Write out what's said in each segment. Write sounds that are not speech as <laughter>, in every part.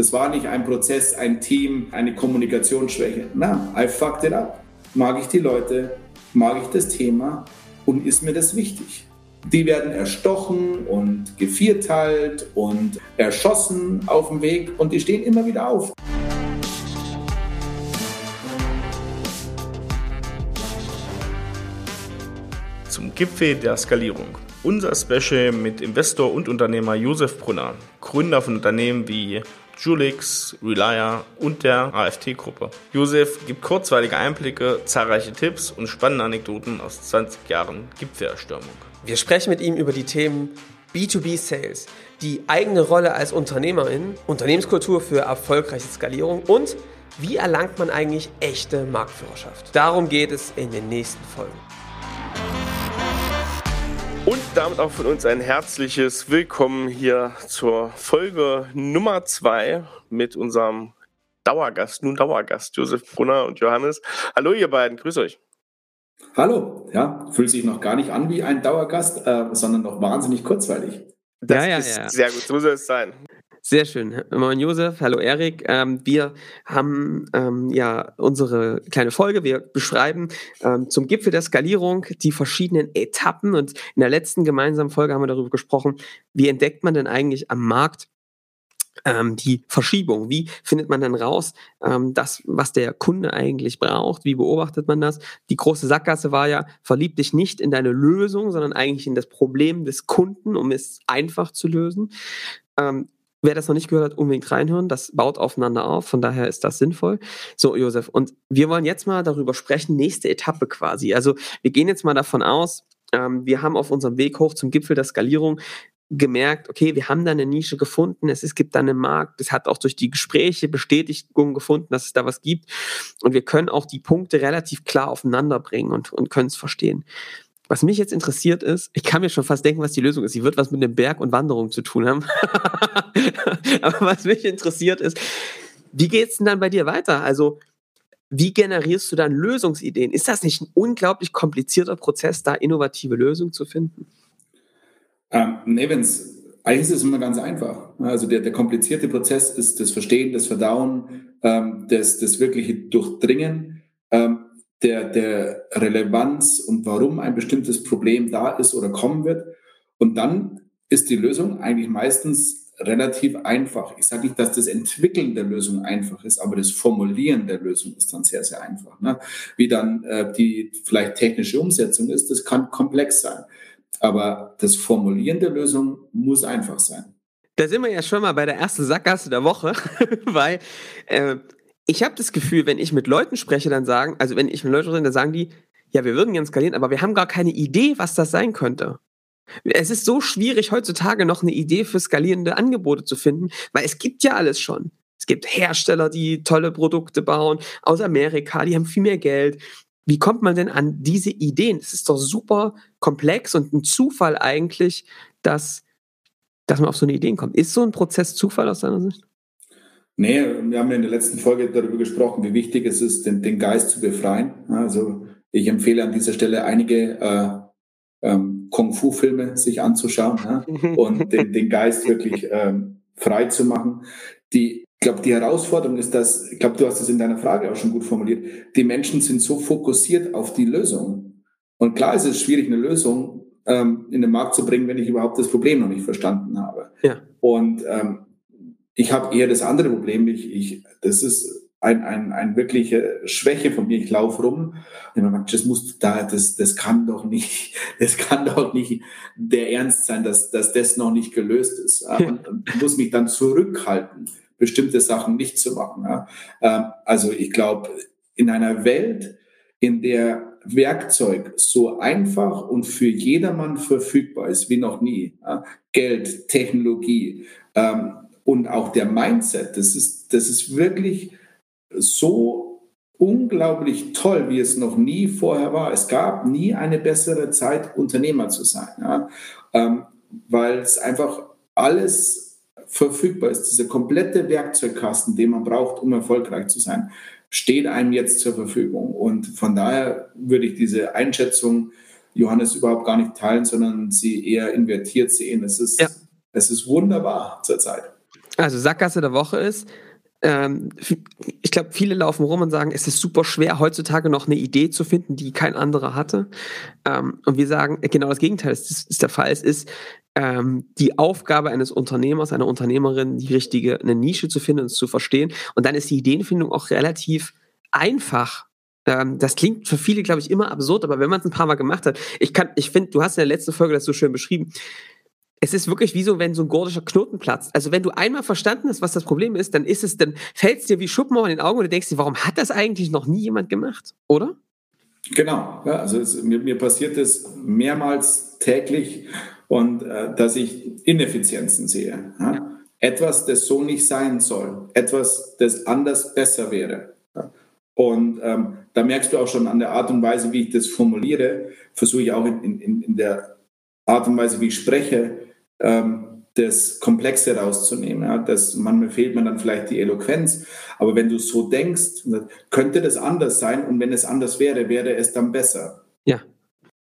Das war nicht ein Prozess, ein Team, eine Kommunikationsschwäche. Na, I fucked it up. Mag ich die Leute, mag ich das Thema und ist mir das wichtig? Die werden erstochen und gevierteilt und erschossen auf dem Weg und die stehen immer wieder auf. Zum Gipfel der Skalierung. Unser Special mit Investor und Unternehmer Josef Brunner, Gründer von Unternehmen wie Julix, Relia und der AFT-Gruppe. Josef gibt kurzweilige Einblicke, zahlreiche Tipps und spannende Anekdoten aus 20 Jahren Gipfelerstürmung. Wir sprechen mit ihm über die Themen B2B Sales, die eigene Rolle als Unternehmerin, Unternehmenskultur für erfolgreiche Skalierung und wie erlangt man eigentlich echte Marktführerschaft. Darum geht es in den nächsten Folgen. Und damit auch von uns ein herzliches Willkommen hier zur Folge Nummer zwei mit unserem Dauergast, nun Dauergast, Josef Brunner und Johannes. Hallo ihr beiden, grüß euch. Hallo, ja, fühlt sich noch gar nicht an wie ein Dauergast, äh, sondern noch wahnsinnig kurzweilig. Das ja, ja, ist ja. sehr gut, so soll es sein. Sehr schön. Moin Josef, hallo Erik. Ähm, wir haben ähm, ja unsere kleine Folge. Wir beschreiben ähm, zum Gipfel der Skalierung die verschiedenen Etappen und in der letzten gemeinsamen Folge haben wir darüber gesprochen, wie entdeckt man denn eigentlich am Markt ähm, die Verschiebung. Wie findet man dann raus, ähm, das, was der Kunde eigentlich braucht? Wie beobachtet man das? Die große Sackgasse war ja, verlieb dich nicht in deine Lösung, sondern eigentlich in das Problem des Kunden, um es einfach zu lösen. Wer das noch nicht gehört hat, unbedingt reinhören. Das baut aufeinander auf. Von daher ist das sinnvoll. So, Josef. Und wir wollen jetzt mal darüber sprechen, nächste Etappe quasi. Also wir gehen jetzt mal davon aus, ähm, wir haben auf unserem Weg hoch zum Gipfel der Skalierung gemerkt, okay, wir haben da eine Nische gefunden, es, es gibt da einen Markt, es hat auch durch die Gespräche Bestätigung gefunden, dass es da was gibt und wir können auch die Punkte relativ klar aufeinander bringen und, und können es verstehen. Was mich jetzt interessiert ist, ich kann mir schon fast denken, was die Lösung ist. Sie wird was mit dem Berg und Wanderung zu tun haben. <laughs> Aber was mich interessiert ist, wie geht's denn dann bei dir weiter? Also, wie generierst du dann Lösungsideen? Ist das nicht ein unglaublich komplizierter Prozess, da innovative Lösungen zu finden? Ähm, nee, wenn's, eigentlich ist es immer ganz einfach. Also der, der komplizierte Prozess ist das Verstehen, das Verdauen, ähm, das, das wirkliche Durchdringen ähm, der, der Relevanz und warum ein bestimmtes Problem da ist oder kommen wird. Und dann ist die Lösung eigentlich meistens relativ einfach. Ich sage nicht, dass das Entwickeln der Lösung einfach ist, aber das Formulieren der Lösung ist dann sehr, sehr einfach. Ne? Wie dann äh, die vielleicht technische Umsetzung ist, das kann komplex sein. Aber das Formulieren der Lösung muss einfach sein. Da sind wir ja schon mal bei der ersten Sackgasse der Woche, <laughs> weil äh, ich habe das Gefühl, wenn ich mit Leuten spreche, dann sagen, also wenn ich mit Leuten rede, dann sagen die, ja, wir würden gerne skalieren, aber wir haben gar keine Idee, was das sein könnte. Es ist so schwierig heutzutage noch eine Idee für skalierende Angebote zu finden, weil es gibt ja alles schon. Es gibt Hersteller, die tolle Produkte bauen aus Amerika, die haben viel mehr Geld. Wie kommt man denn an diese Ideen? Es ist doch super komplex und ein Zufall eigentlich, dass, dass man auf so eine Idee kommt. Ist so ein Prozess Zufall aus deiner Sicht? Nee, wir haben in der letzten Folge darüber gesprochen, wie wichtig es ist, den, den Geist zu befreien. Also ich empfehle an dieser Stelle einige äh, ähm, Kung-Fu-Filme sich anzuschauen ja, und den, den Geist wirklich ähm, frei zu machen. Die, ich glaube, die Herausforderung ist, dass, ich glaube, du hast es in deiner Frage auch schon gut formuliert, die Menschen sind so fokussiert auf die Lösung. Und klar ist es schwierig, eine Lösung ähm, in den Markt zu bringen, wenn ich überhaupt das Problem noch nicht verstanden habe. Ja. Und ähm, ich habe eher das andere Problem. Ich, ich, das ist ein, ein, ein wirkliche Schwäche von mir. Ich laufe rum und man das muss da, das, das kann doch nicht, <laughs> das kann doch nicht der Ernst sein, dass, dass das noch nicht gelöst ist. Und, und muss mich dann zurückhalten, bestimmte Sachen nicht zu machen. Ähm, also ich glaube, in einer Welt, in der Werkzeug so einfach und für jedermann verfügbar ist wie noch nie, Geld, Technologie, ähm, und auch der Mindset, das ist, das ist wirklich so unglaublich toll, wie es noch nie vorher war. Es gab nie eine bessere Zeit, Unternehmer zu sein, ja? ähm, weil es einfach alles verfügbar ist. Dieser komplette Werkzeugkasten, den man braucht, um erfolgreich zu sein, steht einem jetzt zur Verfügung. Und von daher würde ich diese Einschätzung Johannes überhaupt gar nicht teilen, sondern sie eher invertiert sehen. Es ist, ja. es ist wunderbar zurzeit. Also Sackgasse der Woche ist, ähm, ich glaube, viele laufen rum und sagen, es ist super schwer, heutzutage noch eine Idee zu finden, die kein anderer hatte. Ähm, und wir sagen, genau das Gegenteil ist, ist der Fall. Es ist ähm, die Aufgabe eines Unternehmers, einer Unternehmerin, die richtige, eine Nische zu finden und zu verstehen. Und dann ist die Ideenfindung auch relativ einfach. Ähm, das klingt für viele, glaube ich, immer absurd, aber wenn man es ein paar Mal gemacht hat, ich kann, ich finde, du hast in der letzten Folge das so schön beschrieben es ist wirklich wie so, wenn so ein gordischer Knoten platzt. Also wenn du einmal verstanden hast, was das Problem ist, dann ist es, dann fällt es dir wie Schuppen in den Augen und du denkst dir, warum hat das eigentlich noch nie jemand gemacht, oder? Genau, ja, also es, mir, mir, passiert es mehrmals täglich und äh, dass ich Ineffizienzen sehe. Ja? Ja. Etwas, das so nicht sein soll, etwas, das anders besser wäre. Und ähm, da merkst du auch schon an der Art und Weise, wie ich das formuliere, versuche ich auch in, in, in der Art und Weise, wie ich spreche, ähm, das Komplexe rauszunehmen. Ja, das, manchmal fehlt mir dann vielleicht die Eloquenz, aber wenn du so denkst, könnte das anders sein und wenn es anders wäre, wäre es dann besser. Ja.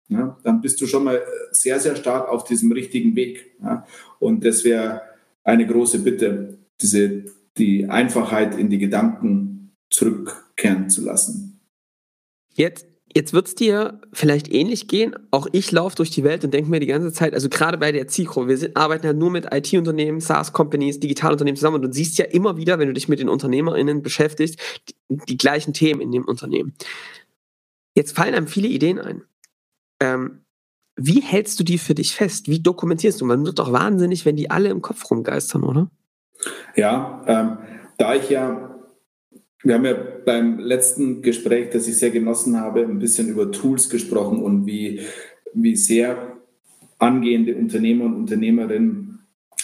ja dann bist du schon mal sehr, sehr stark auf diesem richtigen Weg. Ja, und das wäre eine große Bitte, diese, die Einfachheit in die Gedanken zurückkehren zu lassen. Jetzt Jetzt wird es dir vielleicht ähnlich gehen. Auch ich laufe durch die Welt und denke mir die ganze Zeit, also gerade bei der Zielgruppe, wir sind, arbeiten ja nur mit IT-Unternehmen, SaaS-Companies, Digitalunternehmen zusammen und du siehst ja immer wieder, wenn du dich mit den UnternehmerInnen beschäftigst, die, die gleichen Themen in dem Unternehmen. Jetzt fallen einem viele Ideen ein. Ähm, wie hältst du die für dich fest? Wie dokumentierst du? Man wird doch wahnsinnig, wenn die alle im Kopf rumgeistern, oder? Ja, ähm, da ich ja wir haben ja beim letzten Gespräch, das ich sehr genossen habe, ein bisschen über Tools gesprochen und wie, wie sehr angehende Unternehmer und Unternehmerinnen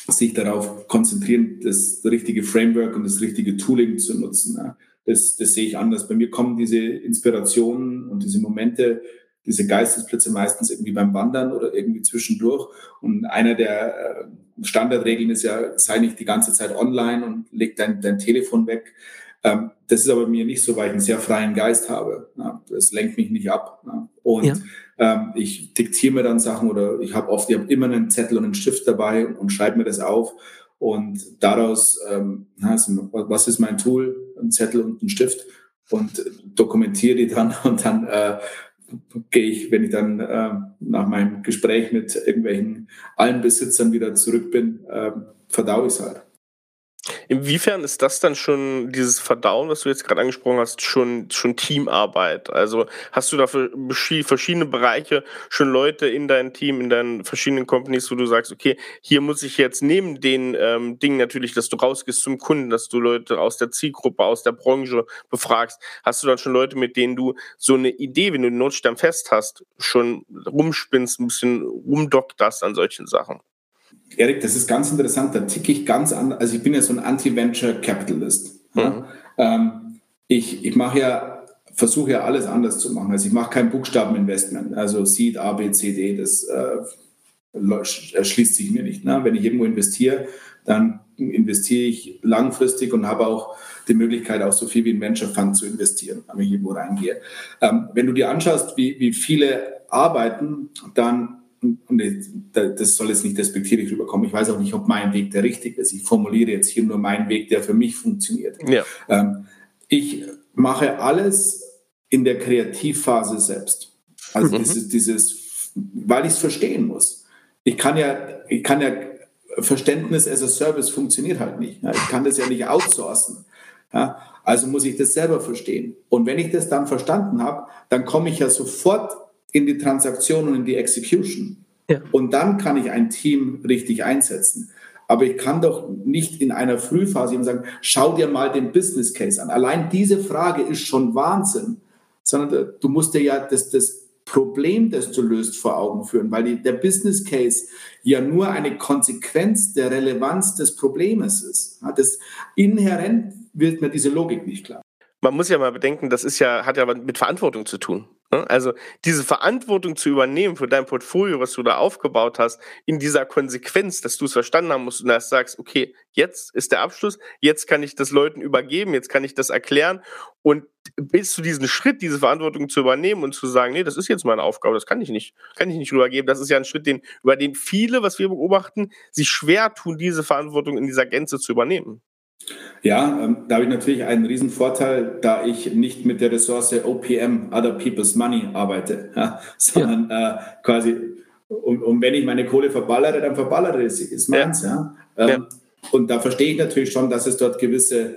sich darauf konzentrieren, das richtige Framework und das richtige Tooling zu nutzen. Das, das sehe ich anders. Bei mir kommen diese Inspirationen und diese Momente, diese Geistesblitze meistens irgendwie beim Wandern oder irgendwie zwischendurch. Und einer der äh, Standardregeln ist ja, sei nicht die ganze Zeit online und leg dein, dein Telefon weg. Ähm, das ist aber mir nicht so, weil ich einen sehr freien Geist habe. Das lenkt mich nicht ab. Und ja. ähm, ich diktiere mir dann Sachen oder ich habe oft, ich habe immer einen Zettel und einen Stift dabei und, schreibe mir das auf. Und daraus, ähm, was ist mein Tool? Ein Zettel und ein Stift und dokumentiere die dann <laughs> und dann äh, gehe ich, wenn ich dann äh, nach meinem Gespräch mit irgendwelchen allen Besitzern wieder zurück bin, äh, verdaue ich es halt. Inwiefern ist das dann schon, dieses Verdauen, was du jetzt gerade angesprochen hast, schon, schon Teamarbeit? Also hast du da für verschiedene Bereiche schon Leute in deinem Team, in deinen verschiedenen Companies, wo du sagst, okay, hier muss ich jetzt neben den ähm, Dingen natürlich, dass du rausgehst zum Kunden, dass du Leute aus der Zielgruppe, aus der Branche befragst, hast du dann schon Leute, mit denen du so eine Idee, wenn du den Notstamm fest hast, schon rumspinnst, ein bisschen rumdokterst an solchen Sachen? Erik, das ist ganz interessant, da ticke ich ganz an. Also ich bin ja so ein Anti-Venture Capitalist. Mhm. Ähm, ich ich mache ja, versuche ja alles anders zu machen. Also ich mache kein Buchstabeninvestment, also Seed, A, B, C, D, das äh, erschließt sich mir nicht. Ne? Wenn ich irgendwo investiere, dann investiere ich langfristig und habe auch die Möglichkeit, auch so viel wie ein Venture Fund zu investieren, wenn ich irgendwo reingehe. Ähm, wenn du dir anschaust, wie, wie viele arbeiten, dann und das soll jetzt nicht despektierlich rüberkommen. Ich weiß auch nicht, ob mein Weg der richtige ist. Ich formuliere jetzt hier nur meinen Weg, der für mich funktioniert. Ja. Ähm, ich mache alles in der Kreativphase selbst. Also mhm. dieses, dieses, weil ich es verstehen muss. Ich kann ja, ich kann ja, Verständnis as a Service funktioniert halt nicht. Ich kann das ja nicht outsourcen. Also muss ich das selber verstehen. Und wenn ich das dann verstanden habe, dann komme ich ja sofort in die Transaktion und in die Execution. Ja. Und dann kann ich ein Team richtig einsetzen. Aber ich kann doch nicht in einer Frühphase sagen, schau dir mal den Business Case an. Allein diese Frage ist schon Wahnsinn. Sondern du musst dir ja das, das Problem, das du löst, vor Augen führen, weil die, der Business Case ja nur eine Konsequenz der Relevanz des Problems ist. Das inhärent wird mir diese Logik nicht klar man muss ja mal bedenken, das ist ja, hat ja mit Verantwortung zu tun. Ne? Also diese Verantwortung zu übernehmen für dein Portfolio, was du da aufgebaut hast, in dieser Konsequenz, dass du es verstanden haben musst und dass sagst, okay, jetzt ist der Abschluss, jetzt kann ich das Leuten übergeben, jetzt kann ich das erklären und bis zu diesem Schritt, diese Verantwortung zu übernehmen und zu sagen, nee, das ist jetzt meine Aufgabe, das kann ich nicht, kann ich nicht rübergeben. Das ist ja ein Schritt, den, über den viele, was wir beobachten, sich schwer tun, diese Verantwortung in dieser Gänze zu übernehmen. Ja, ähm, da habe ich natürlich einen riesen Vorteil, da ich nicht mit der Ressource OPM, Other People's Money, arbeite, <laughs> ja, sondern ja. Äh, quasi, und, und, wenn ich meine Kohle verballere, dann verballere ich sie, ist meins. Ja. ja. Ähm, und da verstehe ich natürlich schon, dass es dort gewisse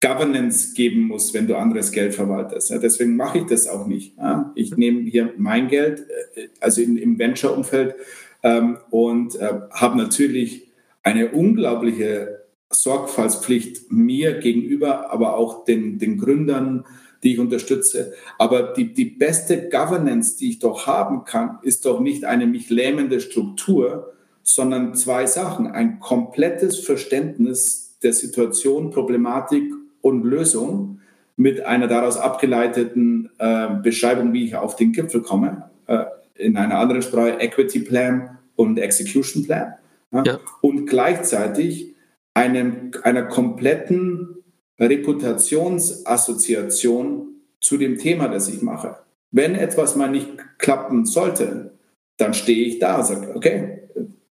Governance geben muss, wenn du anderes Geld verwaltest. Ja, deswegen mache ich das auch nicht. Ja. Ich nehme hier mein Geld, äh, also in, im Venture-Umfeld, ähm, und äh, habe natürlich eine unglaubliche Sorgfaltspflicht mir gegenüber, aber auch den, den Gründern, die ich unterstütze. Aber die, die beste Governance, die ich doch haben kann, ist doch nicht eine mich lähmende Struktur, sondern zwei Sachen. Ein komplettes Verständnis der Situation, Problematik und Lösung mit einer daraus abgeleiteten äh, Beschreibung, wie ich auf den Gipfel komme. Äh, in einer anderen Sprache Equity Plan und Execution Plan. Ja? Ja. Und gleichzeitig einem, einer kompletten Reputationsassoziation zu dem Thema, das ich mache. Wenn etwas mal nicht klappen sollte, dann stehe ich da und sage, okay,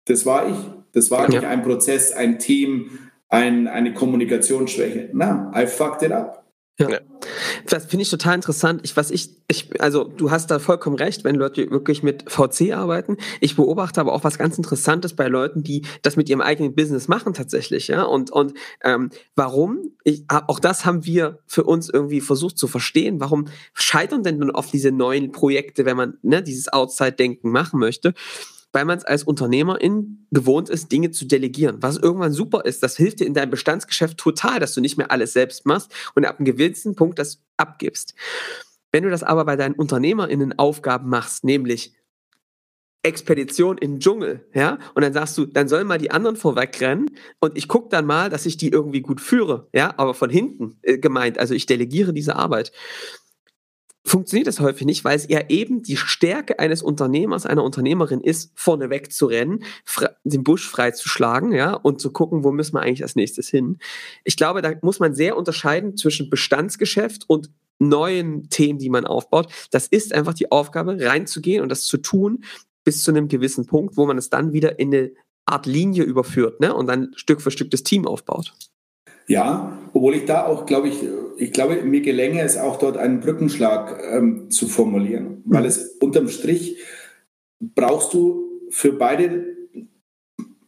das war ich. Das war ja. nicht ein Prozess, ein Team, ein, eine Kommunikationsschwäche. Na, I fucked it up. Ja. Das finde ich total interessant. Ich, was ich, ich, also du hast da vollkommen recht, wenn Leute wirklich mit VC arbeiten. Ich beobachte aber auch was ganz Interessantes bei Leuten, die das mit ihrem eigenen Business machen tatsächlich, ja. Und, und ähm, warum? Ich, auch das haben wir für uns irgendwie versucht zu verstehen. Warum scheitern denn dann oft diese neuen Projekte, wenn man ne, dieses Outside-Denken machen möchte? Weil man es als Unternehmerin gewohnt ist, Dinge zu delegieren. Was irgendwann super ist, das hilft dir in deinem Bestandsgeschäft total, dass du nicht mehr alles selbst machst und ab einem gewissen Punkt das abgibst. Wenn du das aber bei deinen UnternehmerInnen Aufgaben machst, nämlich Expedition in den Dschungel, ja, und dann sagst du, dann sollen mal die anderen vorwegrennen und ich gucke dann mal, dass ich die irgendwie gut führe, ja, aber von hinten äh, gemeint, also ich delegiere diese Arbeit funktioniert das häufig nicht, weil es ja eben die Stärke eines Unternehmers, einer Unternehmerin ist, vorneweg zu rennen, den Busch freizuschlagen, ja, und zu gucken, wo müssen wir eigentlich als nächstes hin. Ich glaube, da muss man sehr unterscheiden zwischen Bestandsgeschäft und neuen Themen, die man aufbaut. Das ist einfach die Aufgabe, reinzugehen und das zu tun bis zu einem gewissen Punkt, wo man es dann wieder in eine Art Linie überführt, ne, und dann Stück für Stück das Team aufbaut. Ja, obwohl ich da auch, glaube ich, ich glaube, mir gelänge es auch dort einen Brückenschlag ähm, zu formulieren, weil es unterm Strich brauchst du für beide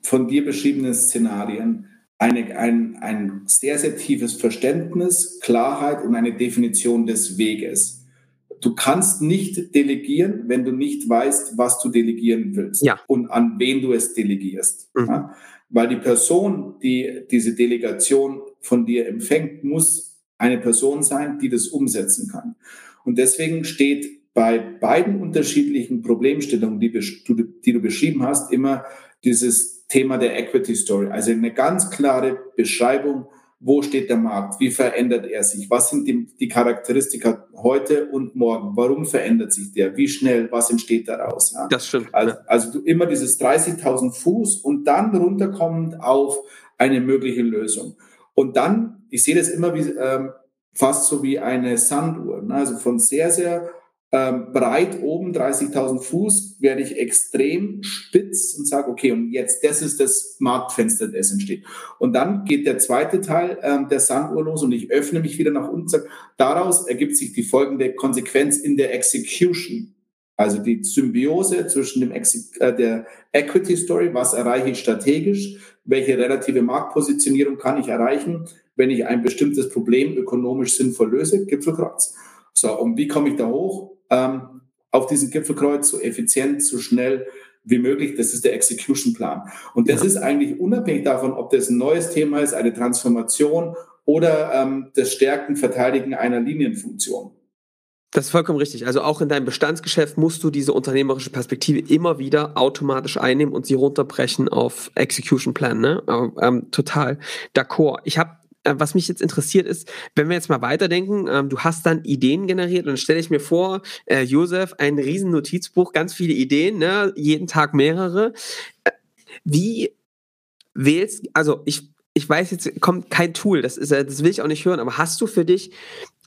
von dir beschriebenen Szenarien eine, ein, ein sehr, sehr tiefes Verständnis, Klarheit und eine Definition des Weges. Du kannst nicht delegieren, wenn du nicht weißt, was du delegieren willst ja. und an wen du es delegierst. Mhm. Ja? Weil die Person, die diese Delegation von dir empfängt, muss eine Person sein, die das umsetzen kann. Und deswegen steht bei beiden unterschiedlichen Problemstellungen, die, die du beschrieben hast, immer dieses Thema der Equity Story. Also eine ganz klare Beschreibung, wo steht der Markt, wie verändert er sich, was sind die, die Charakteristika heute und morgen, warum verändert sich der, wie schnell, was entsteht daraus. Ja? Das stimmt. Also, also immer dieses 30.000 Fuß und dann runterkommend auf eine mögliche Lösung. Und dann, ich sehe das immer wie, ähm, fast so wie eine Sanduhr. Ne? Also von sehr, sehr ähm, breit oben, 30.000 Fuß, werde ich extrem spitz und sage, okay, und jetzt, das ist das Marktfenster, das entsteht. Und dann geht der zweite Teil ähm, der Sanduhr los und ich öffne mich wieder nach unten. Daraus ergibt sich die folgende Konsequenz in der Execution. Also die Symbiose zwischen dem Exe äh, der Equity Story, was erreiche ich strategisch, welche relative Marktpositionierung kann ich erreichen, wenn ich ein bestimmtes Problem ökonomisch sinnvoll löse, Gipfelkreuz. So, und wie komme ich da hoch? Ähm, auf diesen Gipfelkreuz so effizient, so schnell wie möglich. Das ist der Execution Plan. Und das ja. ist eigentlich unabhängig davon, ob das ein neues Thema ist, eine Transformation oder ähm, das Stärken, Verteidigen einer Linienfunktion. Das ist vollkommen richtig. Also auch in deinem Bestandsgeschäft musst du diese unternehmerische Perspektive immer wieder automatisch einnehmen und sie runterbrechen auf Execution Plan. Ne? Ähm, ähm total d'accord. Ich habe äh, was mich jetzt interessiert ist, wenn wir jetzt mal weiterdenken, ähm, du hast dann Ideen generiert und dann stelle ich mir vor, äh, Josef, ein riesen Notizbuch, ganz viele Ideen, ne? jeden Tag mehrere. Äh, wie wählst, also ich, ich weiß jetzt, kommt kein Tool, das ist, das will ich auch nicht hören, aber hast du für dich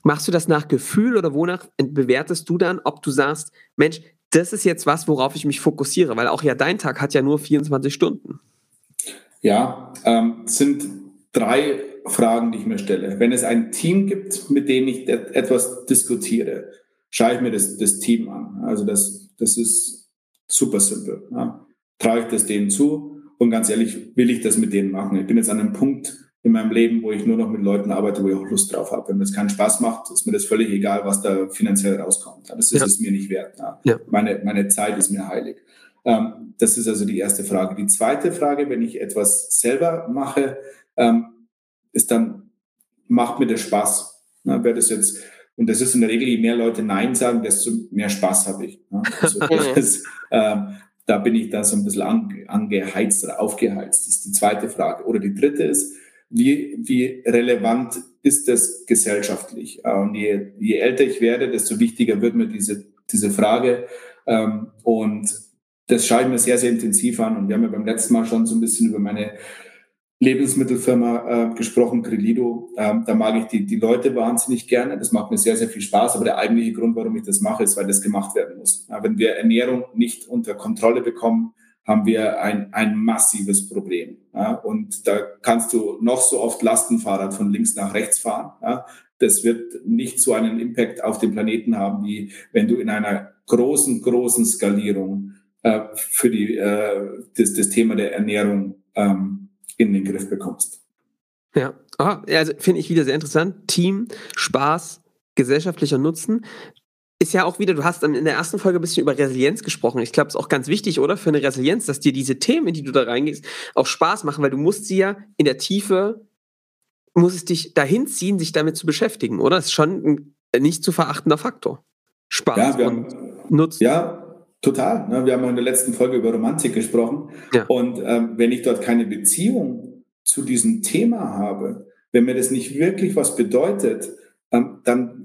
Machst du das nach Gefühl oder wonach bewertest du dann, ob du sagst, Mensch, das ist jetzt was, worauf ich mich fokussiere, weil auch ja dein Tag hat ja nur 24 Stunden. Ja, ähm, sind drei Fragen, die ich mir stelle. Wenn es ein Team gibt, mit dem ich etwas diskutiere, schaue ich mir das, das Team an. Also das, das ist super simpel. Ja. Traue ich das denen zu und ganz ehrlich, will ich das mit denen machen. Ich bin jetzt an einem Punkt, in meinem Leben, wo ich nur noch mit Leuten arbeite, wo ich auch Lust drauf habe. Wenn mir das keinen Spaß macht, ist mir das völlig egal, was da finanziell rauskommt. Das ist ja. es mir nicht wert. Ja. Meine, meine Zeit ist mir heilig. Ähm, das ist also die erste Frage. Die zweite Frage, wenn ich etwas selber mache, ähm, ist dann, macht mir das Spaß? Na, Wäre das jetzt, und das ist in der Regel, je mehr Leute Nein sagen, desto mehr Spaß habe ich. Also <laughs> das, ähm, da bin ich da so ein bisschen angeheizt oder aufgeheizt. Das ist die zweite Frage. Oder die dritte ist, wie, wie relevant ist das gesellschaftlich? Äh, und je, je älter ich werde, desto wichtiger wird mir diese, diese Frage. Ähm, und das schaue ich mir sehr, sehr intensiv an. Und wir haben ja beim letzten Mal schon so ein bisschen über meine Lebensmittelfirma äh, gesprochen, Crelido. Ähm, da mag ich die, die Leute wahnsinnig gerne. Das macht mir sehr, sehr viel Spaß. Aber der eigentliche Grund, warum ich das mache, ist, weil das gemacht werden muss. Wenn wir Ernährung nicht unter Kontrolle bekommen, haben wir ein, ein massives Problem. Ja? Und da kannst du noch so oft Lastenfahrrad von links nach rechts fahren. Ja? Das wird nicht so einen Impact auf den Planeten haben, wie wenn du in einer großen, großen Skalierung äh, für die, äh, das, das Thema der Ernährung ähm, in den Griff bekommst. Ja, ah, also finde ich wieder sehr interessant. Team, Spaß, gesellschaftlicher Nutzen ist ja auch wieder, du hast dann in der ersten Folge ein bisschen über Resilienz gesprochen. Ich glaube, es ist auch ganz wichtig, oder? Für eine Resilienz, dass dir diese Themen, in die du da reingehst, auch Spaß machen, weil du musst sie ja in der Tiefe, muss es dich dahin ziehen, sich damit zu beschäftigen, oder? Das ist schon ein nicht zu verachtender Faktor. Spaß ja, und haben, Nutzen. Ja, total. Ne? Wir haben in der letzten Folge über Romantik gesprochen. Ja. Und ähm, wenn ich dort keine Beziehung zu diesem Thema habe, wenn mir das nicht wirklich was bedeutet, ähm, dann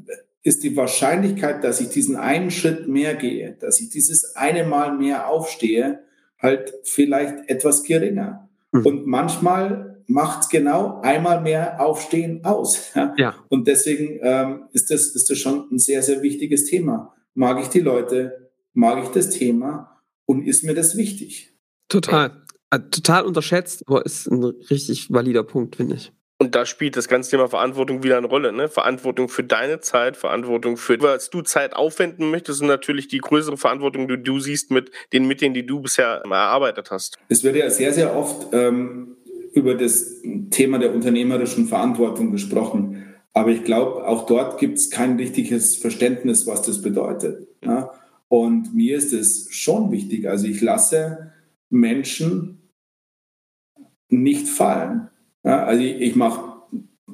ist die Wahrscheinlichkeit, dass ich diesen einen Schritt mehr gehe, dass ich dieses eine Mal mehr aufstehe, halt vielleicht etwas geringer. Mhm. Und manchmal macht genau einmal mehr Aufstehen aus. <laughs> Ja? Und deswegen ähm, ist, das, ist das schon ein sehr, sehr wichtiges Thema. Mag ich die Leute? Mag ich das Thema? Und ist mir das wichtig? Total. Äh, total unterschätzt, aber ist ein richtig valider Punkt, finde ich. Und da spielt das ganze Thema Verantwortung wieder eine Rolle. Ne? Verantwortung für deine Zeit, Verantwortung für, was du Zeit aufwenden möchtest und natürlich die größere Verantwortung, die du siehst mit den Mitteln, die du bisher erarbeitet hast. Es wird ja sehr, sehr oft ähm, über das Thema der unternehmerischen Verantwortung gesprochen. Aber ich glaube, auch dort gibt es kein richtiges Verständnis, was das bedeutet. Ja? Und mir ist es schon wichtig. Also ich lasse Menschen nicht fallen. Ja, also ich, ich mache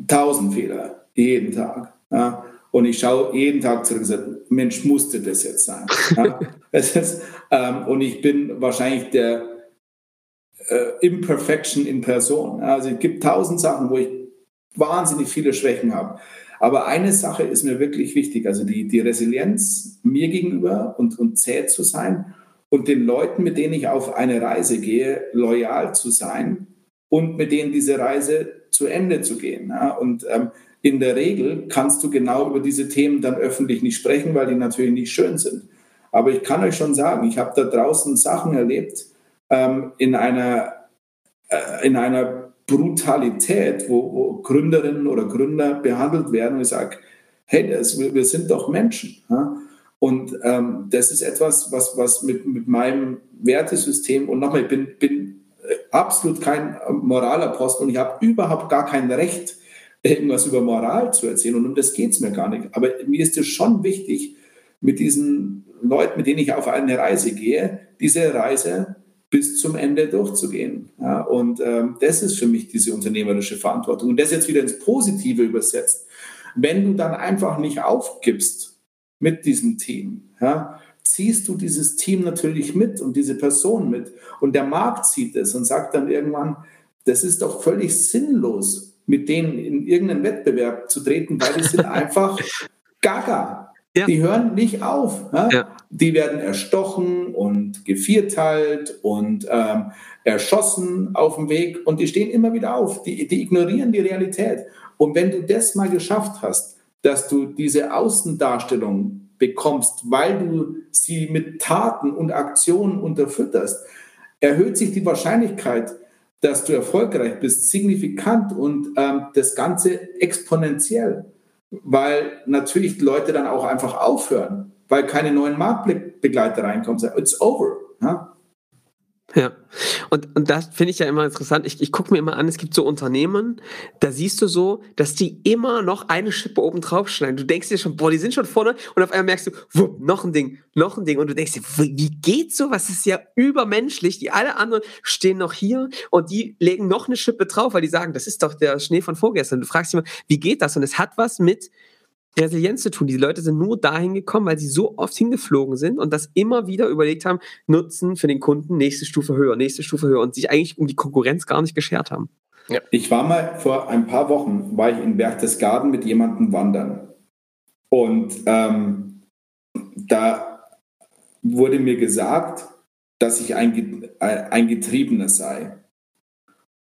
tausend Fehler jeden Tag. Ja, und ich schaue jeden Tag zurück und sage, Mensch, musste das jetzt sein? Ja, <laughs> ist, ähm, und ich bin wahrscheinlich der äh, Imperfection in Person. Also es gibt tausend Sachen, wo ich wahnsinnig viele Schwächen habe. Aber eine Sache ist mir wirklich wichtig, also die, die Resilienz mir gegenüber und, und zäh zu sein und den Leuten, mit denen ich auf eine Reise gehe, loyal zu sein und mit denen diese Reise zu Ende zu gehen. Ja? Und ähm, in der Regel kannst du genau über diese Themen dann öffentlich nicht sprechen, weil die natürlich nicht schön sind. Aber ich kann euch schon sagen, ich habe da draußen Sachen erlebt ähm, in einer äh, in einer Brutalität, wo, wo, Gründerinnen oder Gründer behandelt werden und ich sage, hey, das, wir, wir, sind doch Menschen. Ja? Und ähm, das ist etwas, was, was mit, mit meinem Wertesystem, und nochmal, ich bin, bin absolut kein Moralapostel und ich habe überhaupt gar kein Recht, irgendwas über Moral zu erzählen. Und um das geht es mir gar nicht. Aber mir ist es schon wichtig, mit diesen Leuten, mit denen ich auf eine Reise gehe, diese Reise bis zum Ende durchzugehen. Ja, und ähm, das ist für mich diese unternehmerische Verantwortung. Und das jetzt wieder ins Positive übersetzt. Wenn du dann einfach nicht aufgibst mit diesem Team, ja, ziehst du dieses Team natürlich mit und diese Person mit. Und der Markt sieht es und sagt dann irgendwann, das ist doch völlig sinnlos, mit denen in irgendeinen Wettbewerb zu treten, weil die sind <laughs> einfach gaga. Ja. Die hören nicht auf. Ja? Ja. Die werden erstochen und gevierteilt und ähm, erschossen auf dem Weg und die stehen immer wieder auf. Die, die ignorieren die Realität. Und wenn du das mal geschafft hast, dass du diese Außendarstellung bekommst, weil du sie mit Taten und Aktionen unterfütterst, erhöht sich die Wahrscheinlichkeit, dass du erfolgreich bist, signifikant und ähm, das Ganze exponentiell, weil natürlich Leute dann auch einfach aufhören, weil keine neuen Marktbegleiter reinkommen. It's over. Ja? Ja, und, und das finde ich ja immer interessant. Ich, ich gucke mir immer an, es gibt so Unternehmen, da siehst du so, dass die immer noch eine Schippe oben drauf schneiden. Du denkst dir schon, boah, die sind schon vorne und auf einmal merkst du, wupp, noch ein Ding, noch ein Ding. Und du denkst dir, wie geht so? Was ist ja übermenschlich? Die alle anderen stehen noch hier und die legen noch eine Schippe drauf, weil die sagen, das ist doch der Schnee von vorgestern. Du fragst dich immer, wie geht das? Und es hat was mit Resilienz zu tun. Die Leute sind nur dahin gekommen, weil sie so oft hingeflogen sind und das immer wieder überlegt haben, Nutzen für den Kunden, nächste Stufe höher, nächste Stufe höher und sich eigentlich um die Konkurrenz gar nicht geschert haben. Ja. Ich war mal vor ein paar Wochen, war ich in Berchtesgaden mit jemandem wandern und ähm, da wurde mir gesagt, dass ich ein, ein Getriebener sei.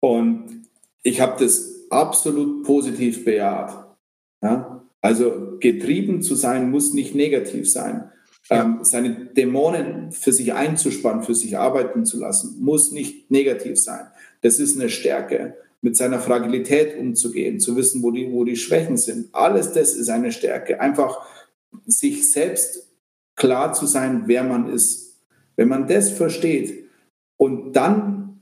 Und ich habe das absolut positiv bejaht. Ja? Also getrieben zu sein muss nicht negativ sein. Ja. Ähm, seine Dämonen für sich einzuspannen, für sich arbeiten zu lassen, muss nicht negativ sein. Das ist eine Stärke. Mit seiner Fragilität umzugehen, zu wissen, wo die, wo die Schwächen sind. Alles das ist eine Stärke. Einfach sich selbst klar zu sein, wer man ist. Wenn man das versteht und dann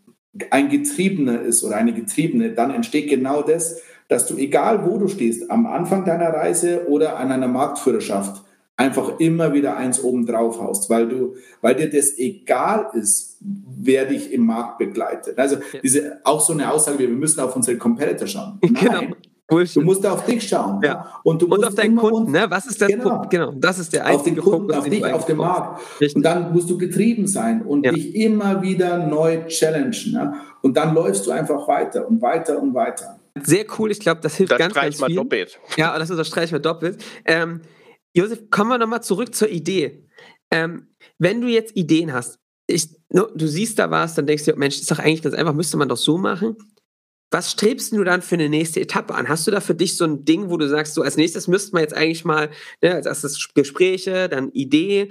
ein Getriebener ist oder eine Getriebene, dann entsteht genau das, dass du, egal wo du stehst, am Anfang deiner Reise oder an einer Marktführerschaft, einfach immer wieder eins oben drauf haust, weil du, weil dir das egal ist, wer dich im Markt begleitet. Also ja. diese, auch so eine Aussage, wir müssen auf unsere Competitor schauen. <laughs> Genau. Nein. Genau. Bullshit. Du musst auf dich schauen. Ja. Und, du und auf deinen Kunden, ne? Was ist das genau. Punkt? Genau, das ist der einzige Auf den Kunden, Punkt, auf dich, auf den Markt. Richtig. Und dann musst du getrieben sein und ja. dich immer wieder neu challengen. Ne? Und dann läufst du einfach weiter und weiter und weiter. Sehr cool, ich glaube, das hilft das ganz, ganz viel. doppelt. Ja, das unterstreichen wir doppelt. Ähm, Josef, kommen wir nochmal zurück zur Idee. Ähm, wenn du jetzt Ideen hast, ich, du siehst da was, dann denkst du, Mensch, das ist doch eigentlich ganz einfach, müsste man doch so machen. Was strebst du dann für eine nächste Etappe an? Hast du da für dich so ein Ding, wo du sagst, so als nächstes müsste man jetzt eigentlich mal, ne, als erstes Gespräche, dann Idee,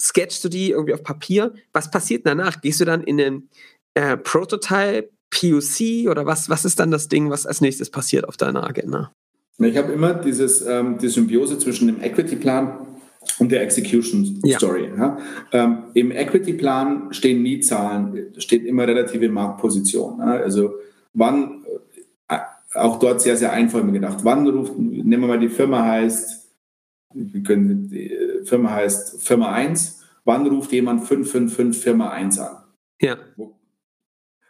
sketchst du die irgendwie auf Papier? Was passiert danach? Gehst du dann in einen äh, Prototype, POC oder was, was ist dann das Ding, was als nächstes passiert auf deiner Agenda? Ich habe immer dieses, ähm, die Symbiose zwischen dem Equity-Plan und der Execution Story. Ja. Ja. Ähm, Im Equity-Plan stehen nie Zahlen, steht immer relative Marktposition. Ja. Also wann, äh, auch dort sehr, sehr einfach immer gedacht, wann ruft, nehmen wir mal die Firma heißt, wir können, die Firma heißt Firma 1, wann ruft jemand 555 Firma 1 an? Ja.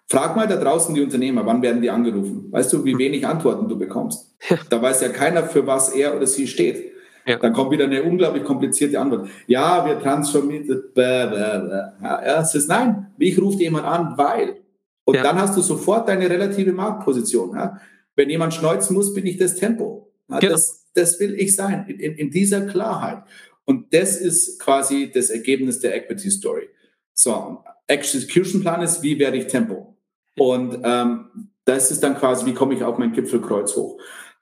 Frag mal da draußen die Unternehmer, wann werden die angerufen? Weißt du, wie hm. wenig Antworten du bekommst? Da weiß ja keiner, für was er oder sie steht. Ja. Dann kommt wieder eine unglaublich komplizierte Antwort. Ja, wir transformieren. Ja, es ist nein. Mich ruft jemand an, weil. Und ja. dann hast du sofort deine relative Marktposition. Ja? Wenn jemand schneuzen muss, bin ich das Tempo. Ja, genau. das, das will ich sein, in, in dieser Klarheit. Und das ist quasi das Ergebnis der Equity Story. So, Execution Plan ist, wie werde ich Tempo? Und ähm, das ist dann quasi, wie komme ich auf mein Gipfelkreuz hoch?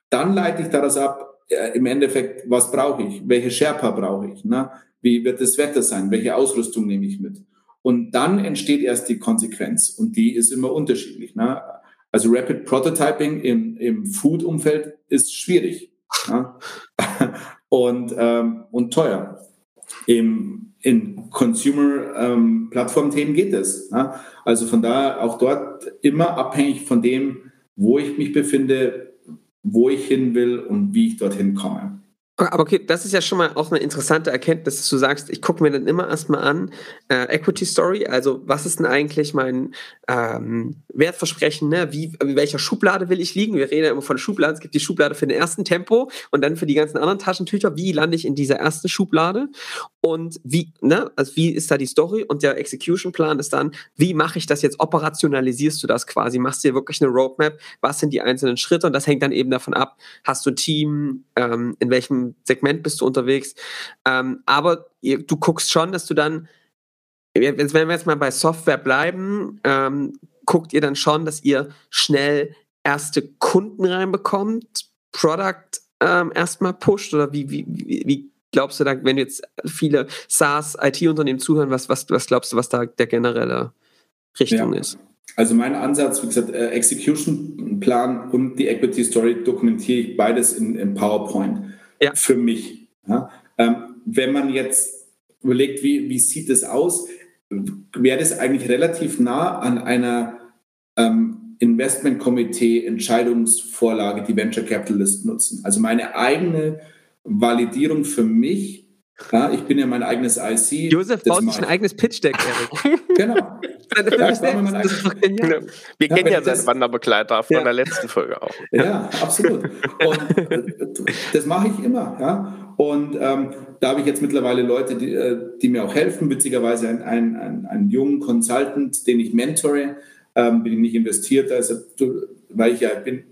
Dann leite ich daraus ab, äh, im Endeffekt, was brauche ich? Welche Sherpa brauche ich? Ne? Wie wird das Wetter sein? Welche Ausrüstung nehme ich mit? Und dann entsteht erst die Konsequenz. Und die ist immer unterschiedlich. Ne? Also Rapid Prototyping im, im Food-Umfeld ist schwierig ne? <laughs> und, ähm, und teuer. Im, in Consumer-Plattform-Themen ähm, geht es. Ne? Also von daher auch dort immer abhängig von dem, wo ich mich befinde, wo ich hin will und wie ich dorthin komme. Aber okay, das ist ja schon mal auch eine interessante Erkenntnis, dass du sagst, ich gucke mir dann immer erstmal an, äh, Equity Story, also was ist denn eigentlich mein ähm, Wertversprechen, ne? Wie, in welcher Schublade will ich liegen? Wir reden ja immer von Schubladen, es gibt die Schublade für den ersten Tempo und dann für die ganzen anderen Taschentücher, wie lande ich in dieser ersten Schublade? Und wie, ne, also wie ist da die Story? Und der Execution-Plan ist dann, wie mache ich das jetzt, operationalisierst du das quasi, machst dir wirklich eine Roadmap, was sind die einzelnen Schritte? Und das hängt dann eben davon ab, hast du ein Team, ähm, in welchem Segment bist du unterwegs. Ähm, aber ihr, du guckst schon, dass du dann, wenn wir jetzt mal bei Software bleiben, ähm, guckt ihr dann schon, dass ihr schnell erste Kunden reinbekommt, Product ähm, erstmal pusht oder wie, wie, wie, glaubst du da, wenn jetzt viele SaaS-IT-Unternehmen zuhören, was, was, was glaubst du, was da der generelle Richtung ja. ist? Also mein Ansatz, wie gesagt, äh, Execution-Plan und die Equity Story dokumentiere ich beides in, in PowerPoint ja. für mich. Ja? Ähm, wenn man jetzt überlegt, wie, wie sieht es aus, wäre das eigentlich relativ nah an einer ähm, Investmentkomitee-Entscheidungsvorlage, die Venture Capitalist nutzen. Also meine eigene Validierung für mich ja, ich bin ja mein eigenes IC. Josef baut sich ein eigenes Pitch-Deck, Erik. <laughs> genau. ja, ich mein eigenes, Wir ja, kennen ja seinen Wanderbegleiter von ja. der letzten Folge auch. Ja, absolut. Und äh, das mache ich immer. Ja? Und ähm, da habe ich jetzt mittlerweile Leute, die, äh, die mir auch helfen. Witzigerweise einen, einen, einen jungen Consultant, den ich mentore, ähm, bin ich nicht investiert, also, weil ich ja bin.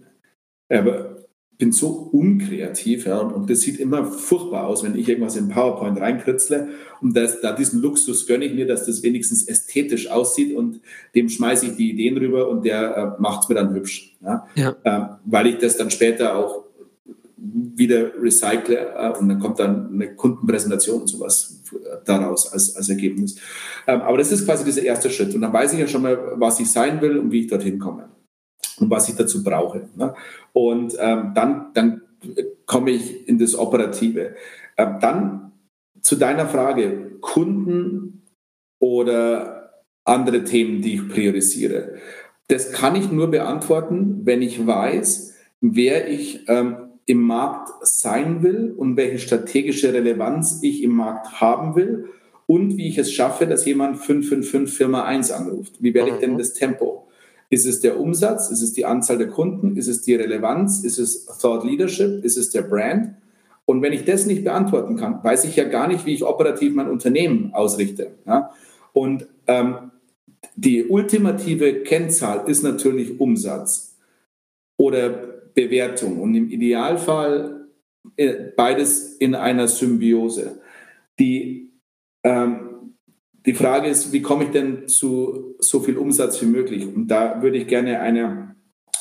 Aber bin so unkreativ ja, und, und, das sieht immer furchtbar aus, wenn ich irgendwas in PowerPoint reinkritzle und das, da diesen Luxus gönne ich mir, dass das wenigstens ästhetisch aussieht und dem schmeiße ich die Ideen rüber und der äh, macht es mir dann hübsch, ja, ja. Äh, weil ich das dann später auch wieder recycle äh, und dann kommt dann eine Kundenpräsentation und sowas daraus als, als Ergebnis. Ähm, aber das ist quasi dieser erste Schritt und dann weiß ich ja schon mal, was ich sein will und wie ich dorthin komme und was ich dazu brauche. Ne? Und ähm, dann, dann komme ich in das Operative. Ähm, dann zu deiner Frage, Kunden oder andere Themen, die ich priorisiere. Das kann ich nur beantworten, wenn ich weiß, wer ich ähm, im Markt sein will und welche strategische Relevanz ich im Markt haben will und wie ich es schaffe, dass jemand 555 Firma 1 anruft. Wie werde ich denn mhm. das Tempo? Ist es der Umsatz? Ist es die Anzahl der Kunden? Ist es die Relevanz? Ist es Thought Leadership? Ist es der Brand? Und wenn ich das nicht beantworten kann, weiß ich ja gar nicht, wie ich operativ mein Unternehmen ausrichte. Ja? Und ähm, die ultimative Kennzahl ist natürlich Umsatz oder Bewertung und im Idealfall äh, beides in einer Symbiose. Die ähm, die Frage ist, wie komme ich denn zu so viel Umsatz wie möglich? Und da würde ich gerne eine